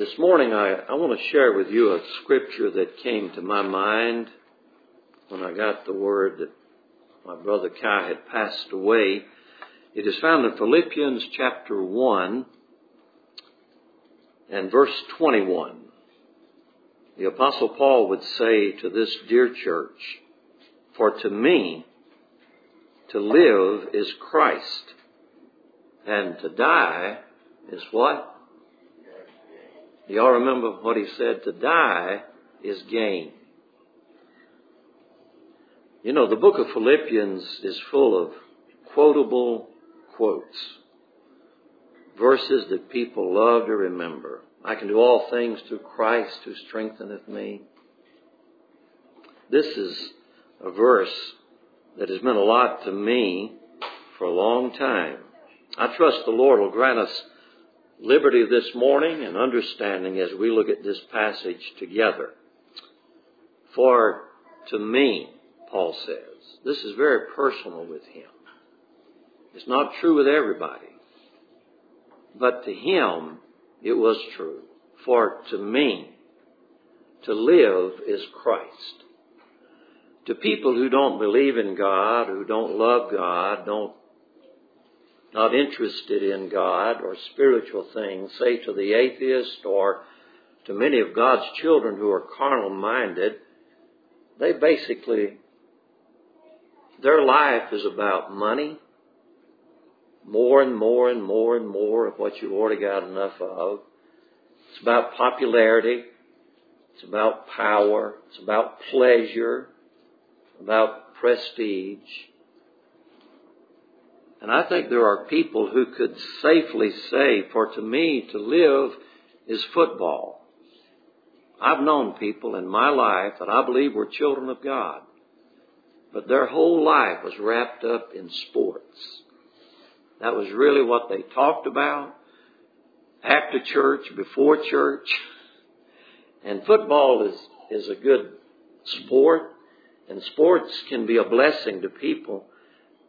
This morning I, I want to share with you a scripture that came to my mind when I got the word that my brother Kai had passed away. It is found in Philippians chapter 1 and verse 21. The apostle Paul would say to this dear church, for to me, to live is Christ and to die is what? You all remember what he said, to die is gain. You know, the book of Philippians is full of quotable quotes. Verses that people love to remember. I can do all things through Christ who strengtheneth me. This is a verse that has meant a lot to me for a long time. I trust the Lord will grant us liberty this morning and understanding as we look at this passage together. For to me, Paul says, this is very personal with him. It's not true with everybody. But to him, it was true. For to me, to live is Christ. To people who don't believe in God, who don't love God, don't not interested in God or spiritual things, say to the atheist or to many of God's children who are carnal minded, they basically, their life is about money, more and more and more and more of what you've already got enough of. It's about popularity. It's about power. It's about pleasure, about prestige. And I think there are people who could safely say, for to me to live is football. I've known people in my life that I believe were children of God, but their whole life was wrapped up in sports. That was really what they talked about after church, before church. And football is, is a good sport, and sports can be a blessing to people.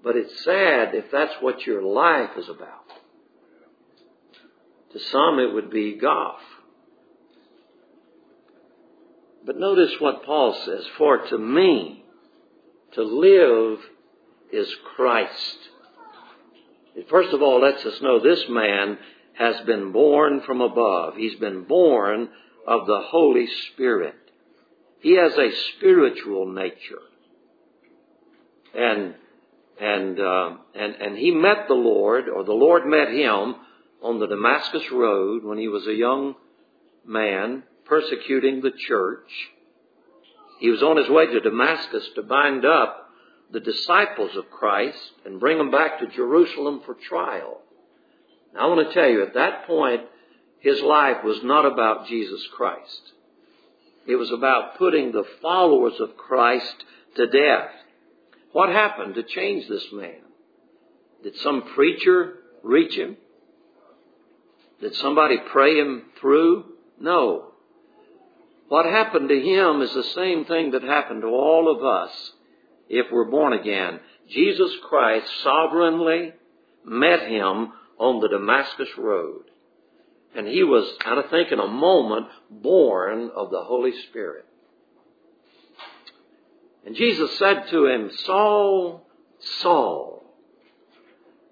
But it's sad if that's what your life is about. To some, it would be golf. But notice what Paul says For to me, to live is Christ. First of all lets us know this man has been born from above. He's been born of the Holy Spirit. He has a spiritual nature. And and, uh, and, and he met the Lord, or the Lord met him on the Damascus Road when he was a young man persecuting the church. He was on his way to Damascus to bind up the disciples of Christ and bring them back to Jerusalem for trial. Now I want to tell you, at that point, his life was not about Jesus Christ. It was about putting the followers of Christ to death. What happened to change this man? Did some preacher reach him? Did somebody pray him through? No. What happened to him is the same thing that happened to all of us if we're born again. Jesus Christ sovereignly met him on the Damascus Road. And he was, I think in a moment, born of the Holy Spirit. And Jesus said to him, Saul, Saul.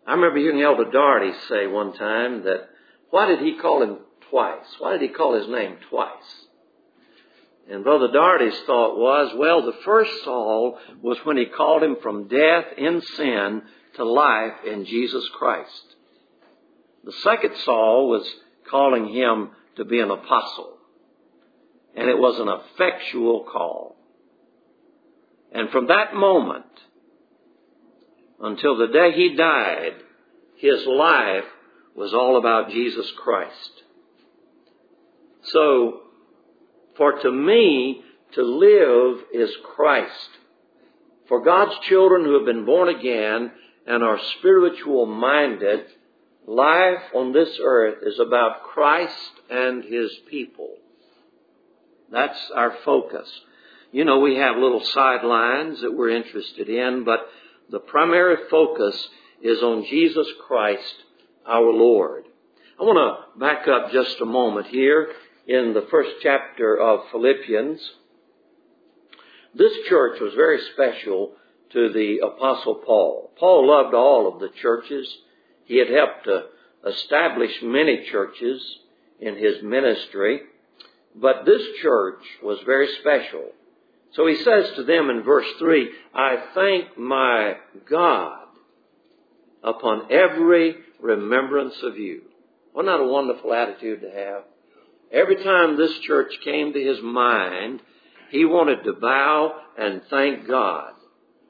I remember hearing Elder Darty say one time that, why did he call him twice? Why did he call his name twice? And Brother Darty's thought was, well, the first Saul was when he called him from death in sin to life in Jesus Christ. The second Saul was calling him to be an apostle. And it was an effectual call. And from that moment until the day he died, his life was all about Jesus Christ. So, for to me, to live is Christ. For God's children who have been born again and are spiritual minded, life on this earth is about Christ and His people. That's our focus. You know, we have little sidelines that we're interested in, but the primary focus is on Jesus Christ, our Lord. I want to back up just a moment here in the first chapter of Philippians. This church was very special to the Apostle Paul. Paul loved all of the churches. He had helped to establish many churches in his ministry, but this church was very special. So he says to them in verse 3, I thank my God upon every remembrance of you. Wasn't that a wonderful attitude to have? Every time this church came to his mind, he wanted to bow and thank God.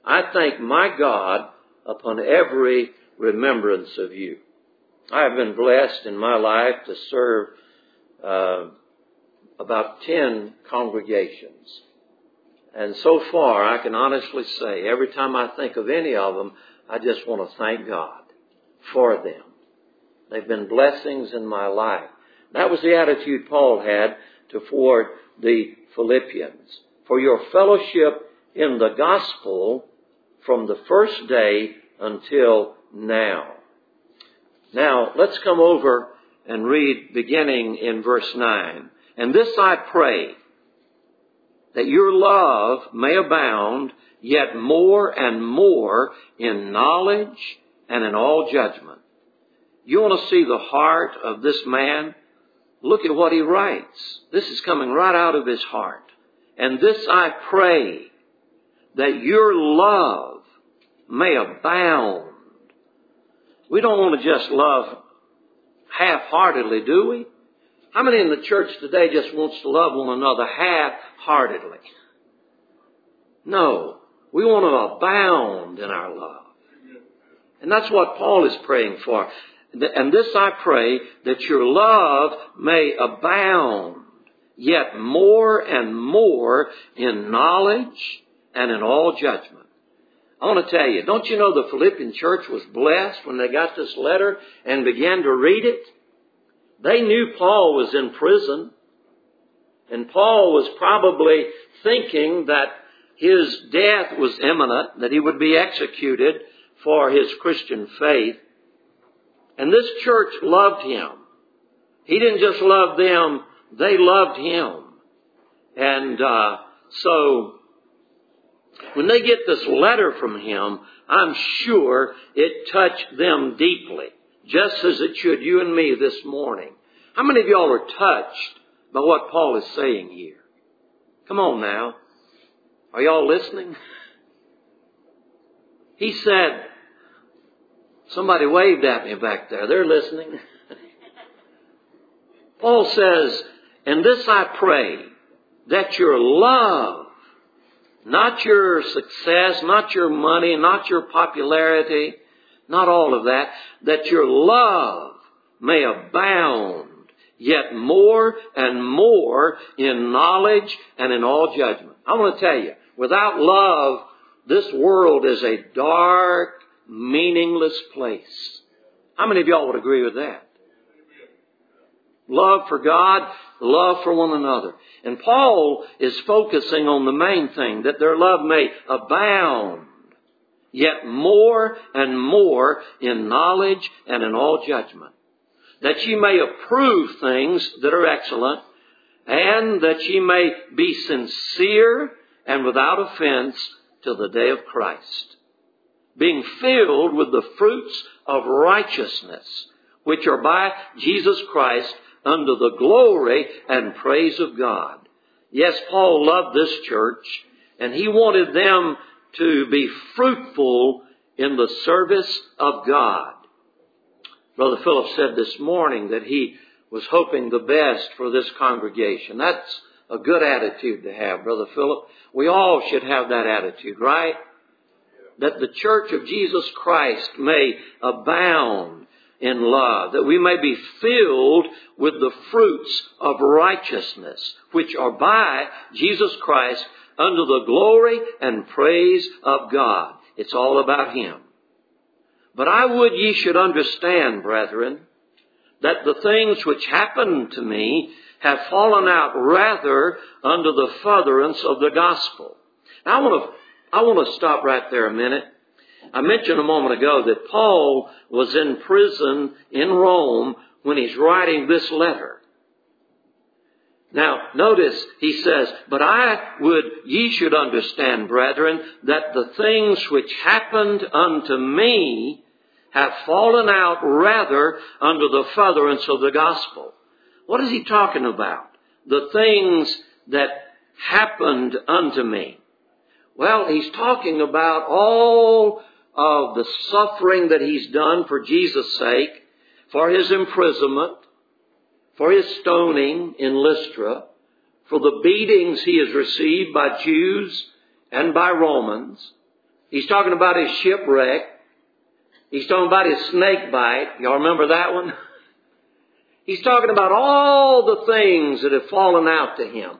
I thank my God upon every remembrance of you. I have been blessed in my life to serve uh, about 10 congregations. And so far, I can honestly say, every time I think of any of them, I just want to thank God for them. They've been blessings in my life. That was the attitude Paul had toward the Philippians. For your fellowship in the gospel from the first day until now. Now, let's come over and read beginning in verse 9. And this I pray, that your love may abound yet more and more in knowledge and in all judgment. You want to see the heart of this man? Look at what he writes. This is coming right out of his heart. And this I pray, that your love may abound. We don't want to just love half-heartedly, do we? How many in the church today just wants to love one another half-heartedly? No. We want to abound in our love. And that's what Paul is praying for. And this I pray that your love may abound yet more and more in knowledge and in all judgment. I want to tell you, don't you know the Philippian church was blessed when they got this letter and began to read it? They knew Paul was in prison. And Paul was probably thinking that his death was imminent, that he would be executed for his Christian faith. And this church loved him. He didn't just love them, they loved him. And uh, so when they get this letter from him, I'm sure it touched them deeply, just as it should you and me this morning. How many of y'all are touched by what Paul is saying here? Come on now. Are y'all listening? He said, somebody waved at me back there. They're listening. Paul says, and this I pray, that your love not your success, not your money, not your popularity, not all of that. That your love may abound yet more and more in knowledge and in all judgment. I want to tell you, without love, this world is a dark, meaningless place. How many of y'all would agree with that? Love for God, love for one another. And Paul is focusing on the main thing, that their love may abound, yet more and more in knowledge and in all judgment. That ye may approve things that are excellent, and that ye may be sincere and without offense till the day of Christ. Being filled with the fruits of righteousness, which are by Jesus Christ unto the glory and praise of God. Yes, Paul loved this church and he wanted them to be fruitful in the service of God. Brother Philip said this morning that he was hoping the best for this congregation. That's a good attitude to have, Brother Philip. We all should have that attitude, right? That the church of Jesus Christ may abound in love, that we may be filled with the fruits of righteousness, which are by Jesus Christ under the glory and praise of God. It's all about Him. But I would ye should understand, brethren, that the things which happened to me have fallen out rather under the furtherance of the gospel. Now I want to, I want to stop right there a minute I mentioned a moment ago that Paul was in prison in Rome when he's writing this letter. Now, notice he says, But I would ye should understand, brethren, that the things which happened unto me have fallen out rather under the furtherance of the gospel. What is he talking about? The things that happened unto me. Well, he's talking about all of the suffering that he's done for Jesus' sake, for his imprisonment, for his stoning in Lystra, for the beatings he has received by Jews and by Romans. He's talking about his shipwreck. He's talking about his snake bite. Y'all remember that one? He's talking about all the things that have fallen out to him.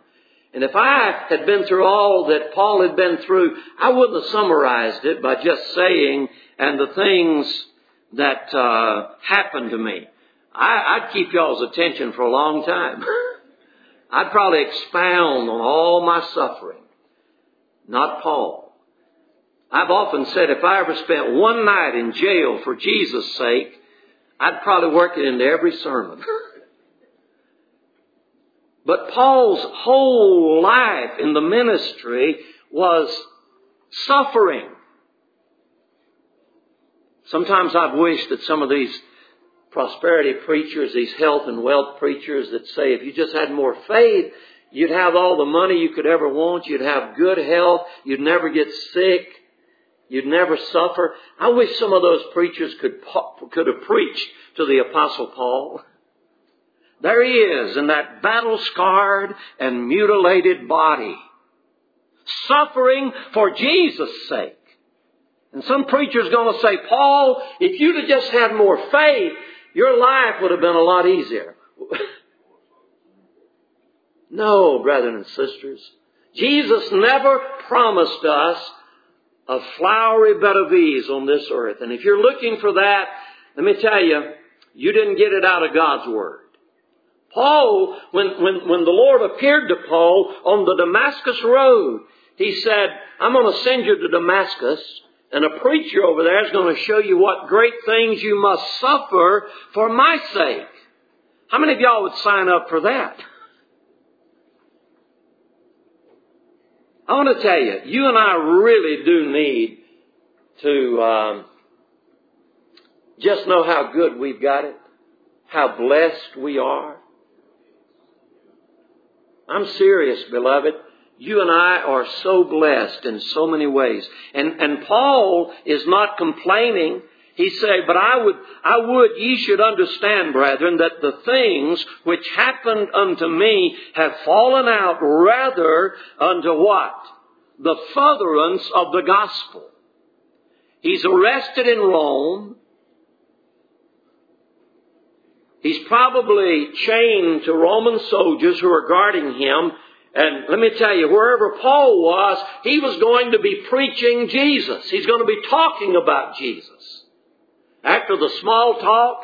And if I had been through all that Paul had been through, I wouldn't have summarized it by just saying, and the things that uh, happened to me. I, would keep y'all's attention for a long time. I'd probably expound on all my suffering. Not Paul. I've often said if I ever spent one night in jail for Jesus' sake, I'd probably work it into every sermon. but Paul's whole life in the ministry was suffering. Sometimes I've wished that some of these prosperity preachers, these health and wealth preachers that say if you just had more faith, you'd have all the money you could ever want, you'd have good health, you'd never get sick, you'd never suffer. I wish some of those preachers could, could have preached to the apostle Paul. There he is in that battle scarred and mutilated body, suffering for Jesus' sake. And some preacher's gonna say, Paul, if you'd have just had more faith, your life would have been a lot easier. no, brethren and sisters. Jesus never promised us a flowery bed of ease on this earth. And if you're looking for that, let me tell you, you didn't get it out of God's Word. Paul, when, when, when the Lord appeared to Paul on the Damascus Road, he said, I'm going to send you to Damascus and a preacher over there is going to show you what great things you must suffer for my sake. How many of y'all would sign up for that? I want to tell you, you and I really do need to um, just know how good we've got it, how blessed we are. I'm serious, beloved. You and I are so blessed in so many ways. And, and Paul is not complaining. He said, but I would, I would ye should understand, brethren, that the things which happened unto me have fallen out rather unto what? The furtherance of the gospel. He's arrested in Rome. He's probably chained to Roman soldiers who are guarding him and let me tell you, wherever Paul was, he was going to be preaching Jesus. He's going to be talking about Jesus. After the small talk,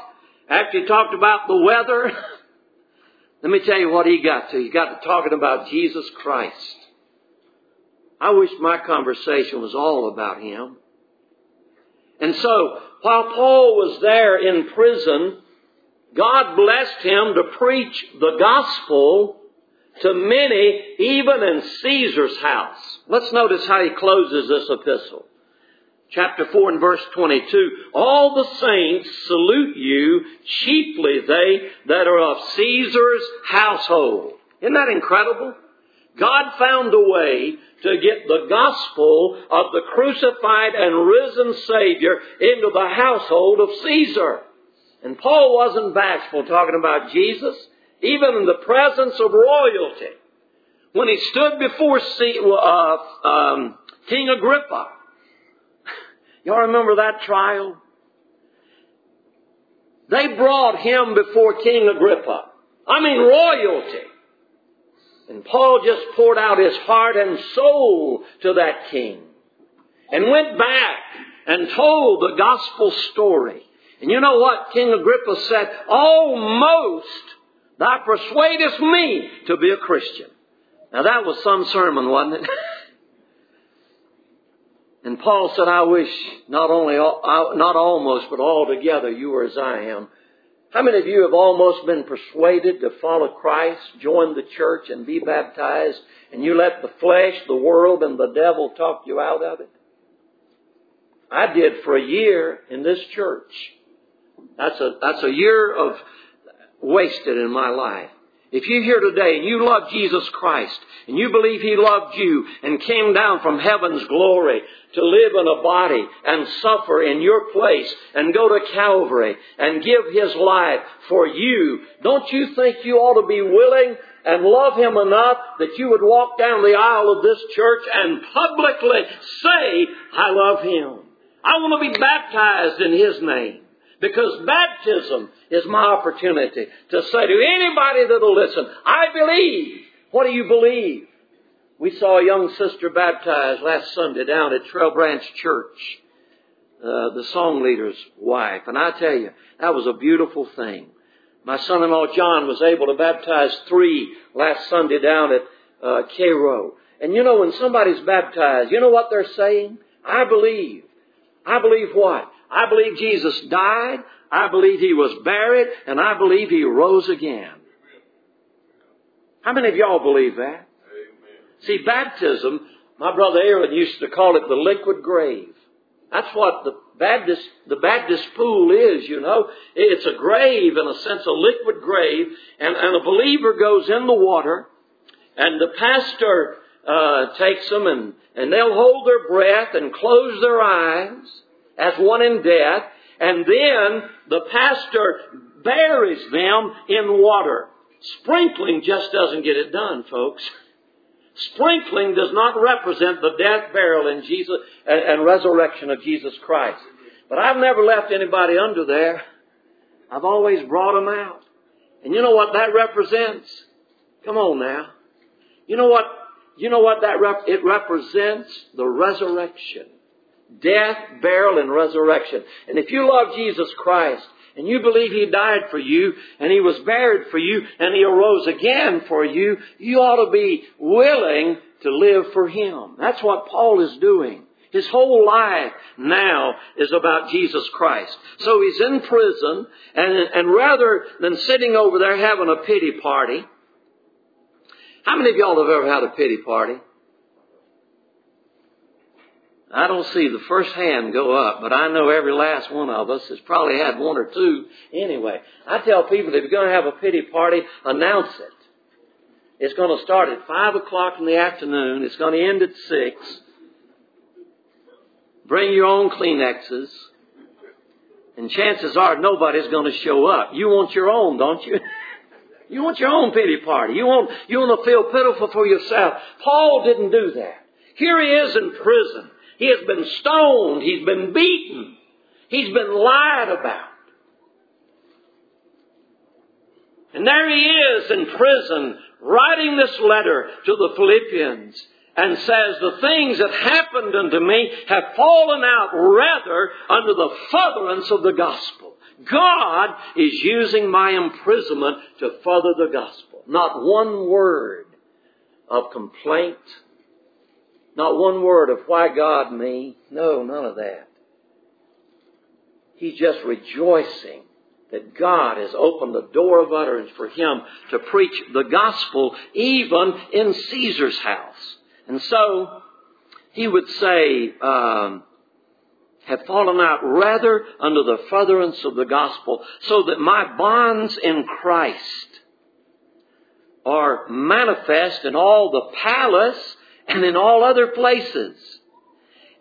after he talked about the weather, let me tell you what he got to. He got to talking about Jesus Christ. I wish my conversation was all about him. And so, while Paul was there in prison, God blessed him to preach the gospel to many, even in Caesar's house. Let's notice how he closes this epistle. Chapter 4 and verse 22. All the saints salute you, chiefly they that are of Caesar's household. Isn't that incredible? God found a way to get the gospel of the crucified and risen Savior into the household of Caesar. And Paul wasn't bashful talking about Jesus even in the presence of royalty. When he stood before uh, um, King Agrippa, y'all remember that trial? They brought him before King Agrippa. I mean royalty. And Paul just poured out his heart and soul to that king. And went back and told the gospel story. And you know what King Agrippa said? Almost Thou persuadest me to be a Christian. Now that was some sermon, wasn't it? and Paul said, I wish not only, not almost, but altogether you were as I am. How many of you have almost been persuaded to follow Christ, join the church, and be baptized, and you let the flesh, the world, and the devil talk you out of it? I did for a year in this church. That's a, that's a year of wasted in my life. If you're here today and you love Jesus Christ and you believe He loved you and came down from heaven's glory to live in a body and suffer in your place and go to Calvary and give His life for you, don't you think you ought to be willing and love Him enough that you would walk down the aisle of this church and publicly say, I love Him. I want to be baptized in His name. Because baptism is my opportunity to say to anybody that'll listen, I believe. What do you believe? We saw a young sister baptized last Sunday down at Trail Branch Church, uh, the song leader's wife. And I tell you, that was a beautiful thing. My son-in-law John was able to baptize three last Sunday down at uh, Cairo. And you know, when somebody's baptized, you know what they're saying? I believe. I believe what? I believe Jesus died. I believe He was buried. And I believe He rose again. How many of y'all believe that? See, baptism, my brother Aaron used to call it the liquid grave. That's what the Baptist, the Baptist pool is, you know. It's a grave, in a sense, a liquid grave, and, and a believer goes in the water, and the pastor uh, takes them, and, and they'll hold their breath and close their eyes, as one in death, and then the pastor buries them in water. Sprinkling just doesn't get it done, folks. Sprinkling does not represent the death, burial, and Jesus and, resurrection of Jesus Christ. But I've never left anybody under there. I've always brought them out. And you know what that represents? Come on now. You know what? You know what that rep- it represents? The resurrection death, burial, and resurrection. And if you love Jesus Christ, and you believe He died for you, and He was buried for you, and He arose again for you, you ought to be willing to live for Him. That's what Paul is doing. His whole life now is about Jesus Christ. So he's in prison, and, and rather than sitting over there having a pity party, how many of y'all have ever had a pity party? I don't see the first hand go up, but I know every last one of us has probably had one or two anyway. I tell people if you're going to have a pity party, announce it. It's going to start at 5 o'clock in the afternoon. It's going to end at 6. Bring your own Kleenexes. And chances are nobody's going to show up. You want your own, don't you? you want your own pity party. You want, you want to feel pitiful for yourself. Paul didn't do that. Here he is in prison. He has been stoned. He's been beaten. He's been lied about. And there he is in prison writing this letter to the Philippians and says, the things that happened unto me have fallen out rather under the furtherance of the gospel. God is using my imprisonment to further the gospel. Not one word of complaint not one word of why God me. No, none of that. He's just rejoicing that God has opened the door of utterance for him to preach the gospel even in Caesar's house. And so he would say, um, have fallen out rather under the furtherance of the gospel, so that my bonds in Christ are manifest in all the palace and in all other places.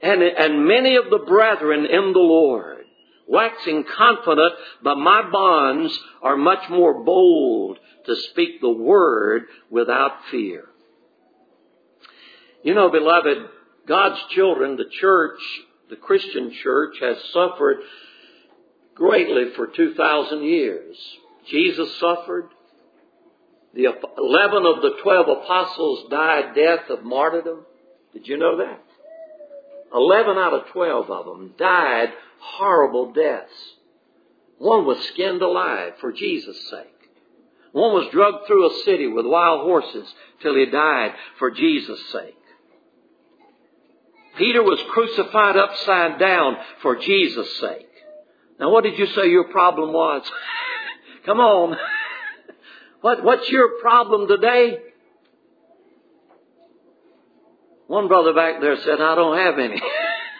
And, and many of the brethren in the Lord, waxing confident, but my bonds are much more bold to speak the word without fear. You know, beloved, God's children, the church, the Christian church, has suffered greatly for 2,000 years. Jesus suffered. The 11 of the 12 apostles died death of martyrdom. Did you know that? 11 out of 12 of them died horrible deaths. One was skinned alive for Jesus' sake. One was drugged through a city with wild horses till he died for Jesus' sake. Peter was crucified upside down for Jesus' sake. Now what did you say your problem was? Come on. what, what's your problem today? One brother back there said, I don't have any.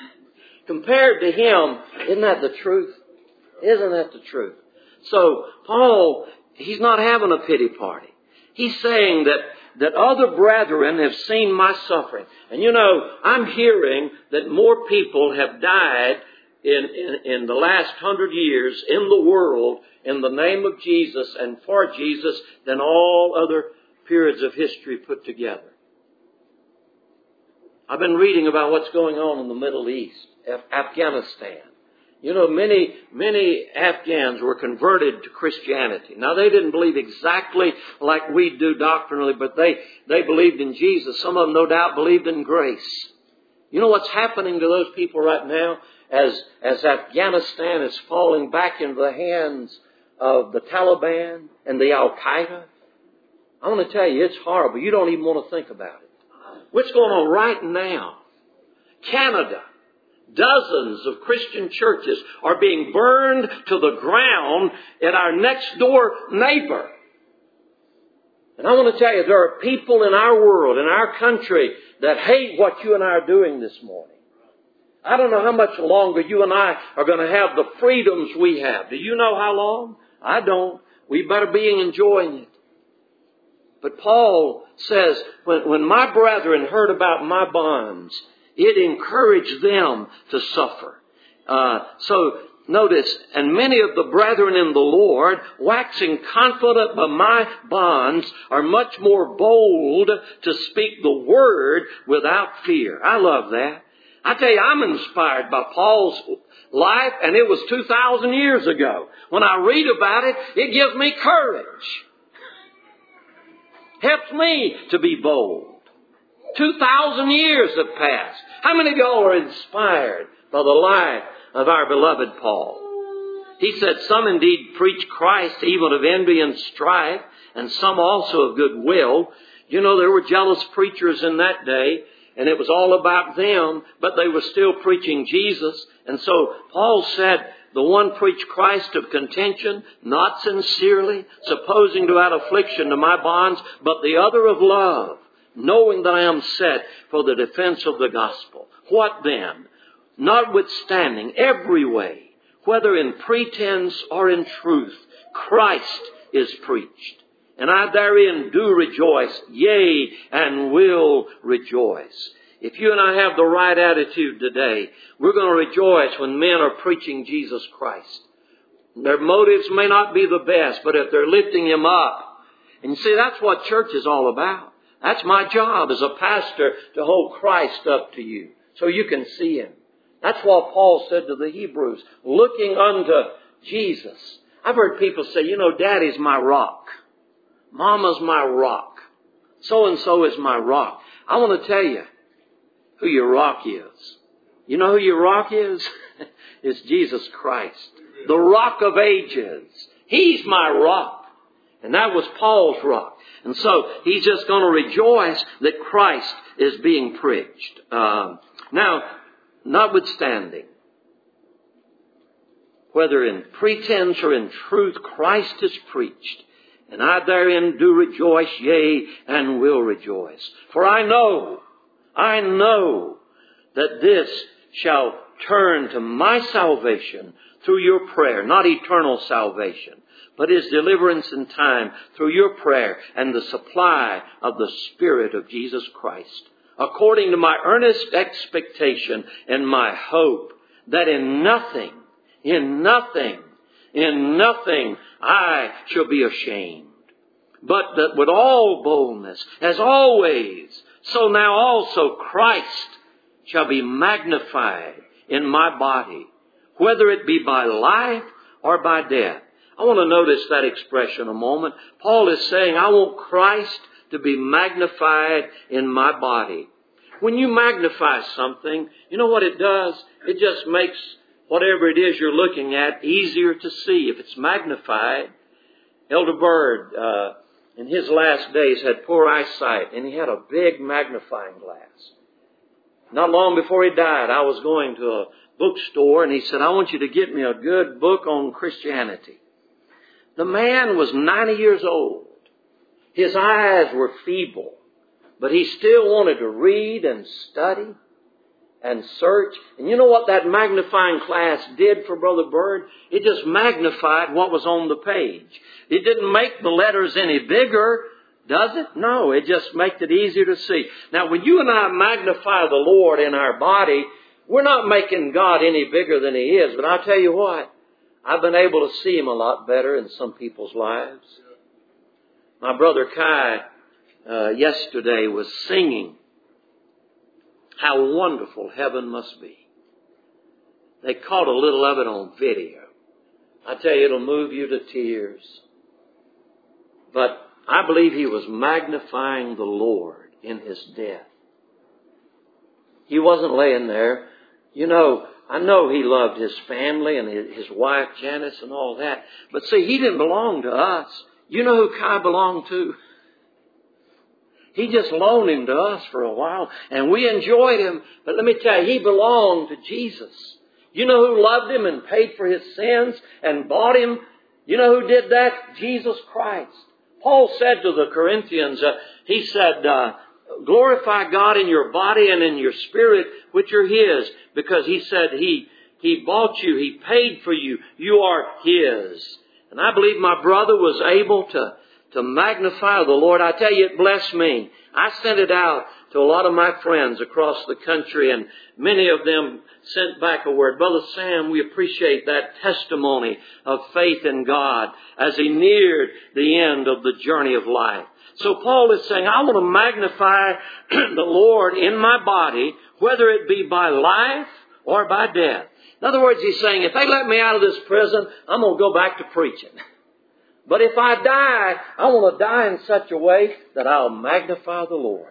Compared to him, isn't that the truth? Isn't that the truth? So, Paul, he's not having a pity party. He's saying that, that other brethren have seen my suffering. And you know, I'm hearing that more people have died in, in, in the last hundred years in the world in the name of Jesus and for Jesus than all other periods of history put together. I've been reading about what's going on in the Middle East, Afghanistan. You know, many, many Afghans were converted to Christianity. Now they didn't believe exactly like we do doctrinally, but they, they believed in Jesus. Some of them no doubt believed in grace. You know what's happening to those people right now as, as Afghanistan is falling back into the hands of the Taliban and the Al Qaeda? I want to tell you, it's horrible. You don't even want to think about it. What's going on right now? Canada. Dozens of Christian churches are being burned to the ground at our next door neighbor. And I want to tell you, there are people in our world, in our country, that hate what you and I are doing this morning. I don't know how much longer you and I are going to have the freedoms we have. Do you know how long? I don't. We better be enjoying it. But Paul says, when, when my brethren heard about my bonds, it encouraged them to suffer. Uh, so notice, and many of the brethren in the Lord, waxing confident by my bonds, are much more bold to speak the word without fear. I love that. I tell you, I'm inspired by Paul's life, and it was 2,000 years ago. When I read about it, it gives me courage. Helps me to be bold. 2,000 years have passed. How many of y'all are inspired by the life of our beloved Paul? He said, Some indeed preach Christ even of envy and strife, and some also of goodwill. You know, there were jealous preachers in that day, and it was all about them, but they were still preaching Jesus. And so Paul said, the one preached Christ of contention, not sincerely, supposing to add affliction to my bonds, but the other of love, knowing that I am set for the defense of the gospel. What then? Notwithstanding every way, whether in pretense or in truth, Christ is preached. And I therein do rejoice, yea, and will rejoice. If you and I have the right attitude today, we're going to rejoice when men are preaching Jesus Christ. Their motives may not be the best, but if they're lifting Him up, and you see, that's what church is all about. That's my job as a pastor to hold Christ up to you so you can see Him. That's what Paul said to the Hebrews, looking unto Jesus. I've heard people say, you know, Daddy's my rock. Mama's my rock. So and so is my rock. I want to tell you, who your rock is. You know who your rock is? it's Jesus Christ, the rock of ages. He's my rock. And that was Paul's rock. And so he's just going to rejoice that Christ is being preached. Um, now, notwithstanding, whether in pretense or in truth, Christ is preached. And I therein do rejoice, yea, and will rejoice. For I know I know that this shall turn to my salvation through your prayer, not eternal salvation, but his deliverance in time through your prayer and the supply of the Spirit of Jesus Christ, according to my earnest expectation and my hope that in nothing, in nothing, in nothing I shall be ashamed, but that with all boldness, as always, so now also Christ shall be magnified in my body, whether it be by life or by death. I want to notice that expression a moment. Paul is saying, I want Christ to be magnified in my body. When you magnify something, you know what it does? It just makes whatever it is you're looking at easier to see. If it's magnified, Elder Bird, uh, in his last days had poor eyesight and he had a big magnifying glass. Not long before he died, I was going to a bookstore and he said, I want you to get me a good book on Christianity. The man was 90 years old. His eyes were feeble, but he still wanted to read and study and search. And you know what that magnifying glass did for Brother Bird? It just magnified what was on the page. It didn't make the letters any bigger, does it? No, it just makes it easier to see. Now, when you and I magnify the Lord in our body, we're not making God any bigger than He is. But I'll tell you what, I've been able to see Him a lot better in some people's lives. My brother Kai uh, yesterday was singing how wonderful heaven must be. They caught a little of it on video. I tell you, it'll move you to tears. But I believe he was magnifying the Lord in his death. He wasn't laying there. You know, I know he loved his family and his wife Janice and all that. But see, he didn't belong to us. You know who Kai belonged to? He just loaned him to us for a while and we enjoyed him. But let me tell you, he belonged to Jesus. You know who loved him and paid for his sins and bought him? You know who did that? Jesus Christ. Paul said to the Corinthians, uh, he said, uh, glorify God in your body and in your spirit, which are His, because He said He, He bought you, He paid for you, you are His. And I believe my brother was able to to magnify the Lord. I tell you, it blessed me. I sent it out to a lot of my friends across the country and many of them sent back a word. Brother Sam, we appreciate that testimony of faith in God as he neared the end of the journey of life. So Paul is saying, I want to magnify the Lord in my body, whether it be by life or by death. In other words, he's saying, if they let me out of this prison, I'm going to go back to preaching. But if I die, I want to die in such a way that I'll magnify the Lord.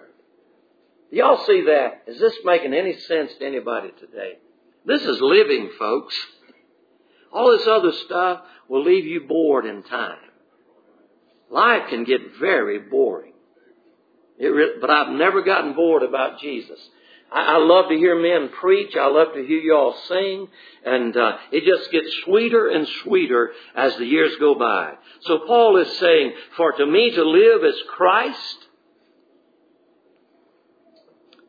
Y'all see that? Is this making any sense to anybody today? This is living, folks. All this other stuff will leave you bored in time. Life can get very boring. But I've never gotten bored about Jesus. I, I love to hear men preach. I love to hear y'all sing. And uh, it just gets sweeter and sweeter as the years go by. So Paul is saying, for to me to live is Christ.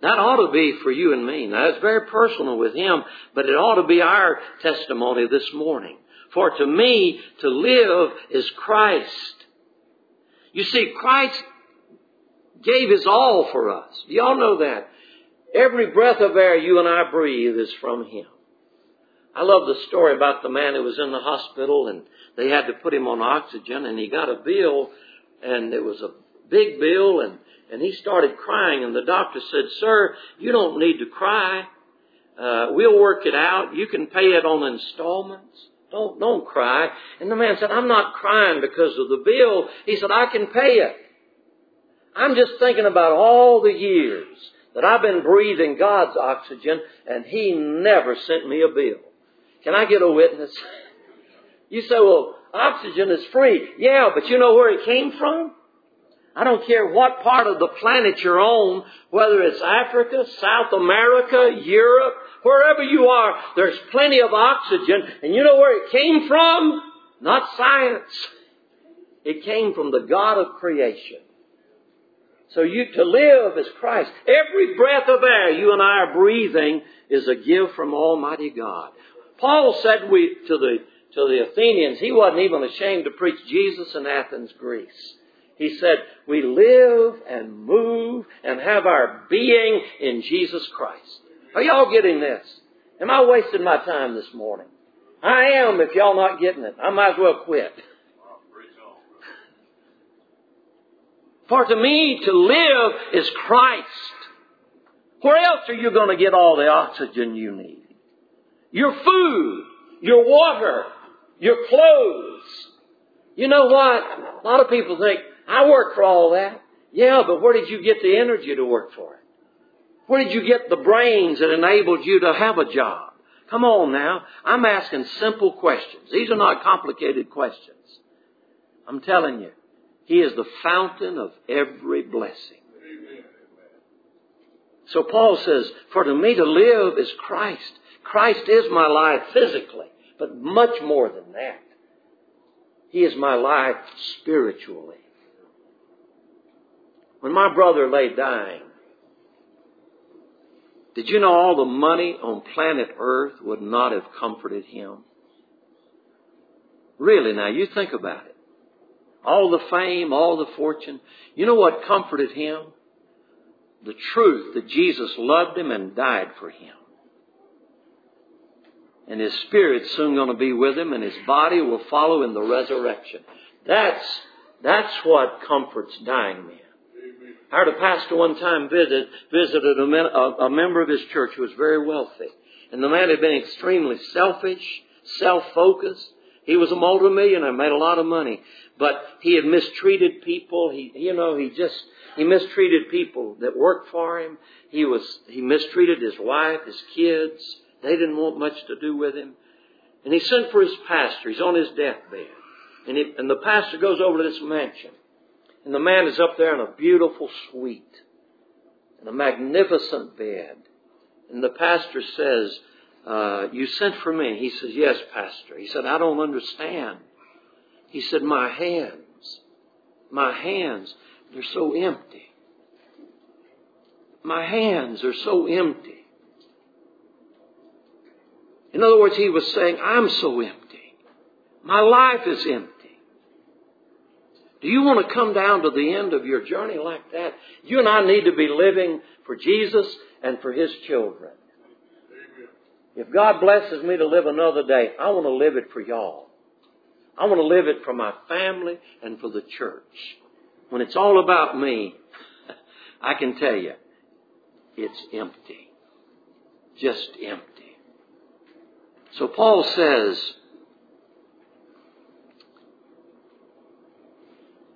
That ought to be for you and me. Now, it's very personal with him, but it ought to be our testimony this morning. For to me, to live is Christ. You see, Christ gave his all for us. Y'all know that. Every breath of air you and I breathe is from Him. I love the story about the man who was in the hospital and they had to put him on oxygen and he got a bill and it was a big bill and, and he started crying and the doctor said, sir, you don't need to cry. Uh, we'll work it out. You can pay it on installments. Don't, don't cry. And the man said, I'm not crying because of the bill. He said, I can pay it. I'm just thinking about all the years that I've been breathing God's oxygen and He never sent me a bill. Can I get a witness? You say, well, oxygen is free. Yeah, but you know where it came from? I don't care what part of the planet you're on, whether it's Africa, South America, Europe, wherever you are, there's plenty of oxygen. And you know where it came from? Not science. It came from the God of creation. So you, to live is Christ. Every breath of air you and I are breathing is a gift from Almighty God. Paul said we, to the, to the Athenians, he wasn't even ashamed to preach Jesus in Athens, Greece. He said, we live and move and have our being in Jesus Christ. Are y'all getting this? Am I wasting my time this morning? I am if y'all not getting it. I might as well quit. For to me to live is Christ. Where else are you going to get all the oxygen you need? Your food, your water, your clothes. You know what? A lot of people think, I work for all that. Yeah, but where did you get the energy to work for it? Where did you get the brains that enabled you to have a job? Come on now. I'm asking simple questions. These are not complicated questions. I'm telling you. He is the fountain of every blessing. So Paul says, for to me to live is Christ. Christ is my life physically, but much more than that. He is my life spiritually. When my brother lay dying, did you know all the money on planet Earth would not have comforted him? Really, now you think about it. All the fame, all the fortune. You know what comforted him? The truth that Jesus loved him and died for him. And his spirit's soon going to be with him and his body will follow in the resurrection. That's, that's what comforts dying men. I heard a pastor one time visit, visited a, men, a, a member of his church who was very wealthy. And the man had been extremely selfish, self-focused. He was a multimillionaire, made a lot of money. But he had mistreated people. He, you know, he just, he mistreated people that worked for him. He was, he mistreated his wife, his kids. They didn't want much to do with him. And he sent for his pastor. He's on his deathbed. And, he, and the pastor goes over to this mansion. And the man is up there in a beautiful suite. In a magnificent bed. And the pastor says, uh, you sent for me. He says, yes, pastor. He said, I don't understand. He said, my hands, my hands, they're so empty. My hands are so empty. In other words, he was saying, I'm so empty. My life is empty. Do you want to come down to the end of your journey like that? You and I need to be living for Jesus and for His children. If God blesses me to live another day, I want to live it for y'all. I want to live it for my family and for the church. When it's all about me, I can tell you, it's empty. Just empty. So Paul says,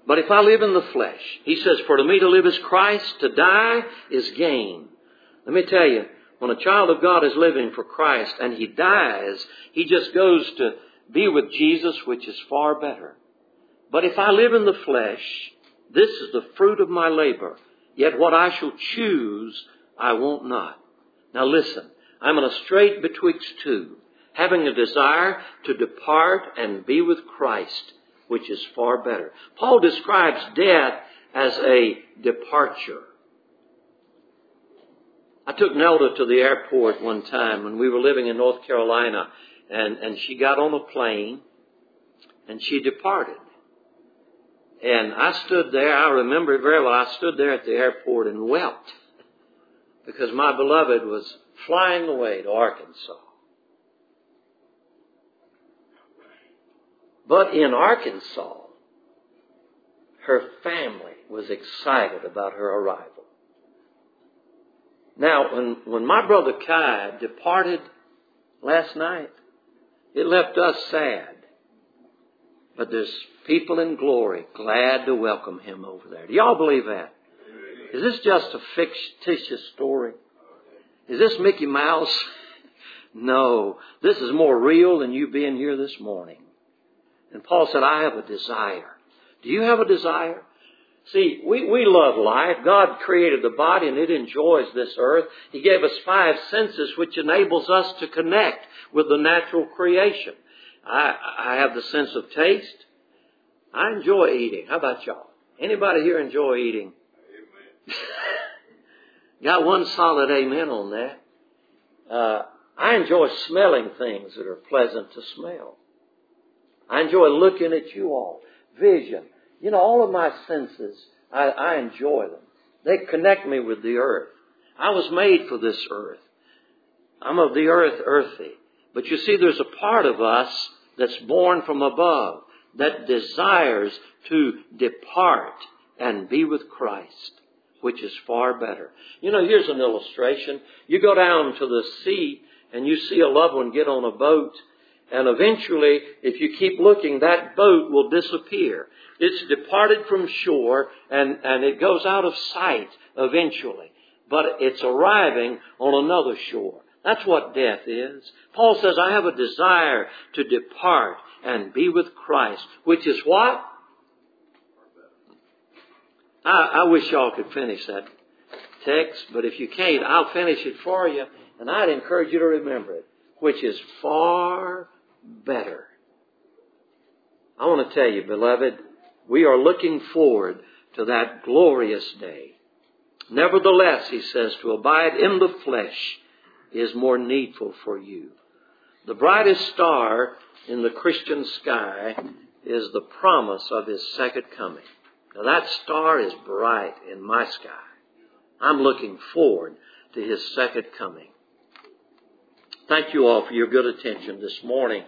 But if I live in the flesh, he says, for to me to live is Christ, to die is gain. Let me tell you, when a child of God is living for Christ and he dies, he just goes to be with Jesus, which is far better. But if I live in the flesh, this is the fruit of my labor. Yet what I shall choose, I won't not. Now listen, I'm in a strait betwixt two having a desire to depart and be with Christ, which is far better. Paul describes death as a departure. I took Nelda to the airport one time when we were living in North Carolina, and, and she got on a plane and she departed. And I stood there, I remember it very well, I stood there at the airport and wept because my beloved was flying away to Arkansas. But in Arkansas, her family was excited about her arrival. Now, when, when my brother Kai departed last night, it left us sad. But there's people in glory glad to welcome him over there. Do y'all believe that? Is this just a fictitious story? Is this Mickey Mouse? no. This is more real than you being here this morning. And Paul said, I have a desire. Do you have a desire? See, we, we love life. God created the body and it enjoys this earth. He gave us five senses which enables us to connect with the natural creation. I, I have the sense of taste. I enjoy eating. How about y'all? Anybody here enjoy eating? Got one solid amen on that. Uh, I enjoy smelling things that are pleasant to smell. I enjoy looking at you all. Vision. You know, all of my senses, I, I enjoy them. They connect me with the earth. I was made for this earth. I'm of the earth, earthy. But you see, there's a part of us that's born from above that desires to depart and be with Christ, which is far better. You know, here's an illustration. You go down to the sea and you see a loved one get on a boat and eventually, if you keep looking, that boat will disappear. It's departed from shore and, and it goes out of sight eventually. But it's arriving on another shore. That's what death is. Paul says, I have a desire to depart and be with Christ, which is what? I, I wish y'all could finish that text, but if you can't, I'll finish it for you, and I'd encourage you to remember it, which is far better. I want to tell you, beloved, we are looking forward to that glorious day. Nevertheless, he says, to abide in the flesh is more needful for you. The brightest star in the Christian sky is the promise of his second coming. Now that star is bright in my sky. I'm looking forward to his second coming. Thank you all for your good attention this morning.